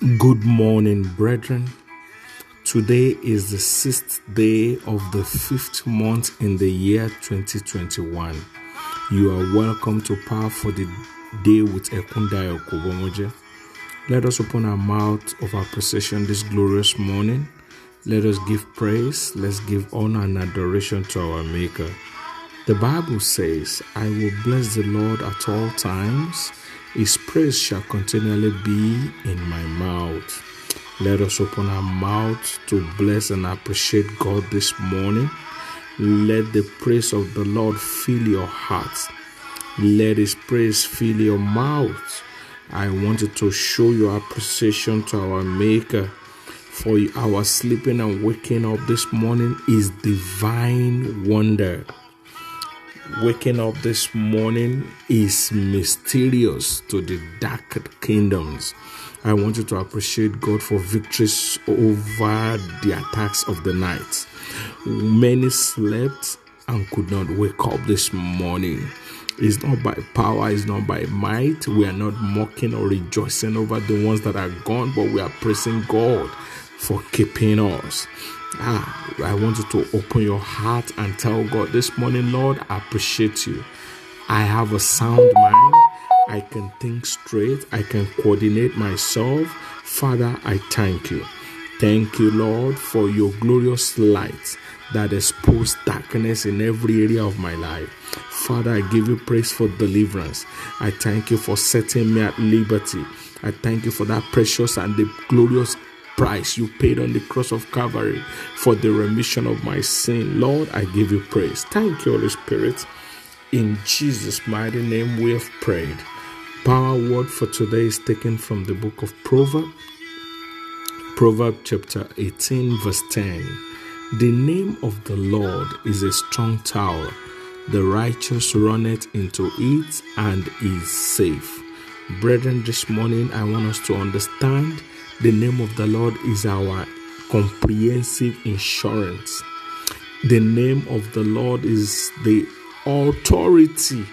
Good morning, brethren. Today is the sixth day of the fifth month in the year 2021. You are welcome to Power for the Day with Ekundayo Kobomoje. Let us open our mouth of appreciation this glorious morning. Let us give praise, let's give honor and adoration to our Maker. The Bible says, I will bless the Lord at all times his praise shall continually be in my mouth. Let us open our mouth to bless and appreciate God this morning. Let the praise of the Lord fill your heart. Let His praise fill your mouth. I wanted to show your appreciation to our Maker for our sleeping and waking up this morning is divine wonder waking up this morning is mysterious to the dark kingdoms. I want you to appreciate God for victories over the attacks of the night. Many slept and could not wake up this morning. It's not by power, it's not by might. We are not mocking or rejoicing over the ones that are gone, but we are praising God for keeping us. Ah, I want you to open your heart and tell God this morning, Lord, I appreciate you. I have a sound mind. I can think straight. I can coordinate myself. Father, I thank you. Thank you, Lord, for your glorious light that exposes darkness in every area of my life. Father, I give you praise for deliverance. I thank you for setting me at liberty. I thank you for that precious and the glorious price you paid on the cross of Calvary for the remission of my sin. Lord, I give you praise. Thank you, Holy Spirit. In Jesus' mighty name, we have prayed. Power word for today is taken from the book of Proverbs, Proverbs chapter 18, verse 10. The name of the Lord is a strong tower. The righteous runneth into it and is safe. Brethren, this morning I want us to understand the name of the Lord is our comprehensive insurance. The name of the Lord is the authority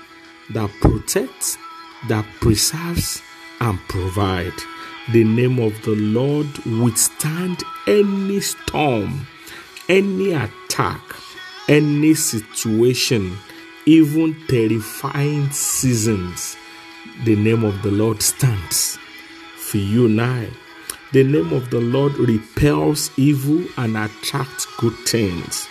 that protects, that preserves, and provide. The name of the Lord withstand any storm, any attack, any situation, even terrifying seasons. The name of the Lord stands for you and I the name of the Lord repels evil and attracts good things.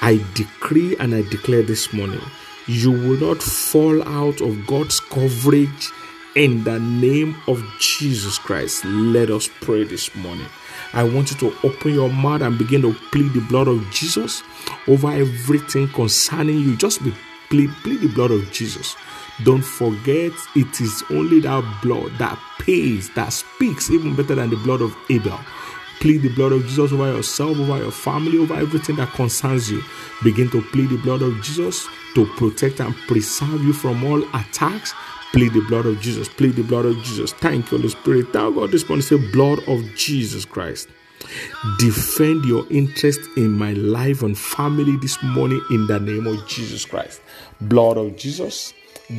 I decree and I declare this morning you will not fall out of God's coverage in the name of Jesus Christ. Let us pray this morning. I want you to open your mouth and begin to plead the blood of Jesus over everything concerning you. Just be plead, plead the blood of Jesus. Don't forget, it is only that blood that pays, that speaks even better than the blood of Abel. Plead the blood of Jesus over yourself, over your family, over everything that concerns you. Begin to plead the blood of Jesus to protect and preserve you from all attacks. Plead the blood of Jesus. Plead the blood of Jesus. Thank you, Holy Spirit. Thank God this morning say, blood of Jesus Christ. Defend your interest in my life and family this morning in the name of Jesus Christ. Blood of Jesus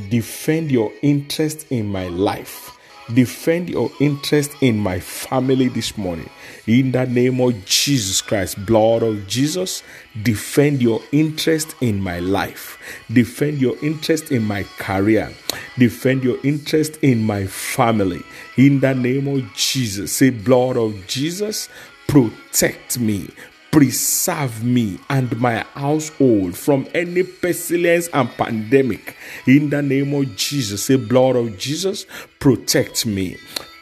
defend your interest in my life. Defend your interest in my family this morning. In the name of Jesus Christ, blood of Jesus, defend your interest in my life. Defend your interest in my career. Defend your interest in my family. In the name of Jesus, say, blood of Jesus, protect me preserve me and my household from any pestilence and pandemic. In the name of Jesus, say, blood of Jesus, protect me.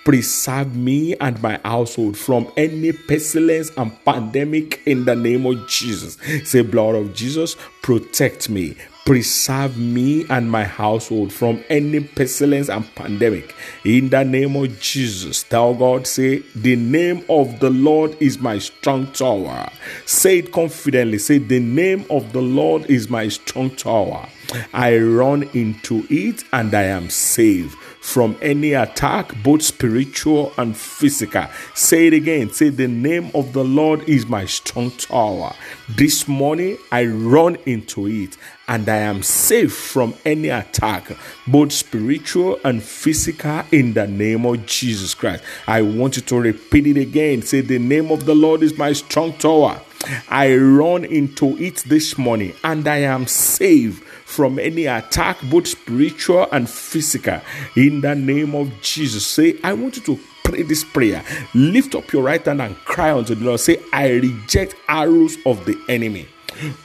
Preserve me and my household from any pestilence and pandemic in the name of Jesus. Say, blood of Jesus, protect me preserve me and my household from any pestilence and pandemic. In the name of Jesus, tell God, say, The name of the Lord is my strong tower. Say it confidently. Say, The name of the Lord is my strong tower. I run into it and I am saved from any attack, both spiritual and physical. Say it again. Say, The name of the Lord is my strong tower. This morning I run into it and I am safe from any attack, both spiritual and physical, in the name of Jesus Christ. I want you to repeat it again. Say, The name of the Lord is my strong tower. I run into it this morning and I am saved from any attack, both spiritual and physical. In the name of Jesus, say, I want you to pray this prayer. Lift up your right hand and cry unto the Lord. Say, I reject arrows of the enemy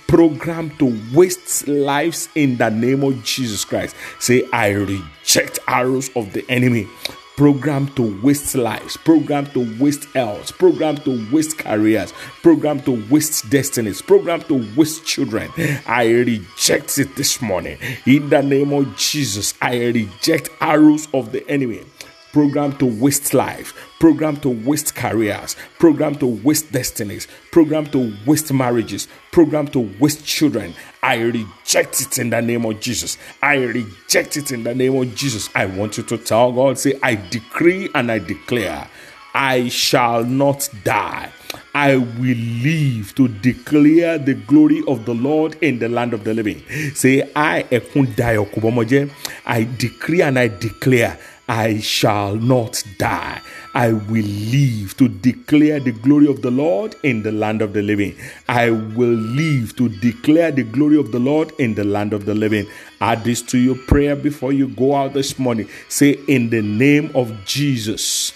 program to waste lives in the name of Jesus Christ. Say, I reject arrows of the enemy. Program to waste lives, program to waste health, program to waste careers, program to waste destinies, program to waste children. I reject it this morning. In the name of Jesus, I reject arrows of the enemy program to waste life, program to waste careers, program to waste destinies, program to waste marriages, program to waste children. I reject it in the name of Jesus. I reject it in the name of Jesus. I want you to tell God, say, I decree and I declare, I shall not die. I will live to declare the glory of the Lord in the land of the living. Say, I, I decree and I declare I shall not die. I will live to declare the glory of the Lord in the land of the living. I will live to declare the glory of the Lord in the land of the living. Add this to your prayer before you go out this morning. Say, In the name of Jesus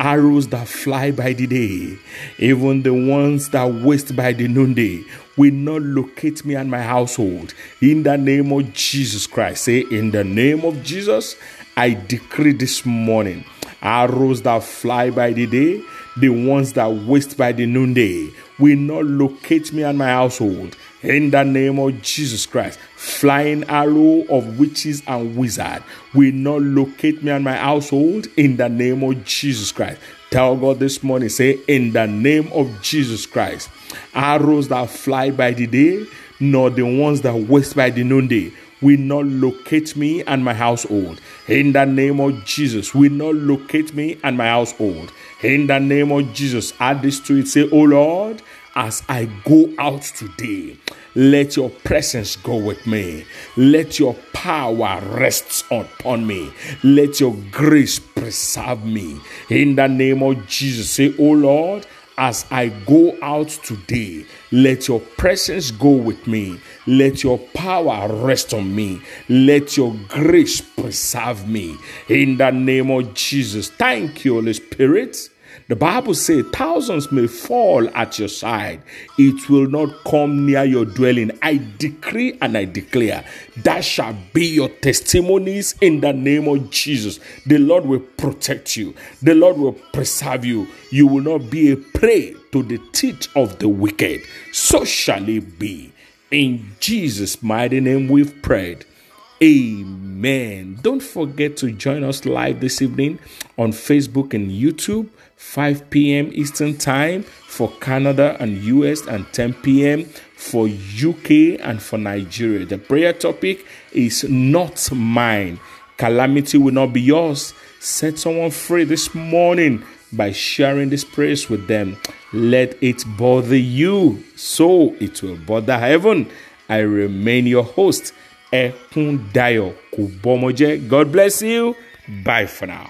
arrows that fly by the day, even the ones that waste by the noonday, will not locate me and my household. In the name of Jesus Christ. Say, In the name of Jesus, I decree this morning arrows that fly by the day, the ones that waste by the noonday, will not locate me and my household. In the name of Jesus Christ, flying arrow of witches and wizard will not locate me and my household. In the name of Jesus Christ. Tell God this morning, say, In the name of Jesus Christ, arrows that fly by the day, nor the ones that waste by the noonday will not locate me and my household. In the name of Jesus, will not locate me and my household. In the name of Jesus, add this to it. Say, Oh Lord, as I go out today, let your presence go with me. Let your power rest upon me. Let your grace preserve me. In the name of Jesus, say, Oh Lord, as I go out today, let your presence go with me. Let your power rest on me. Let your grace preserve me. In the name of Jesus. Thank you, Holy Spirit. The Bible says thousands may fall at your side, it will not come near your dwelling. I decree and I declare that shall be your testimonies in the name of Jesus. The Lord will protect you, the Lord will preserve you. You will not be a prey to the teeth of the wicked. So shall it be. In Jesus' mighty name we've prayed. Amen. Don't forget to join us live this evening on Facebook and YouTube. 5 p.m. Eastern Time for Canada and US, and 10 p.m. for UK and for Nigeria. The prayer topic is not mine. Calamity will not be yours. Set someone free this morning by sharing this praise with them. Let it bother you, so it will bother heaven. I remain your host, Ekun Dayo Kubomoje. God bless you. Bye for now.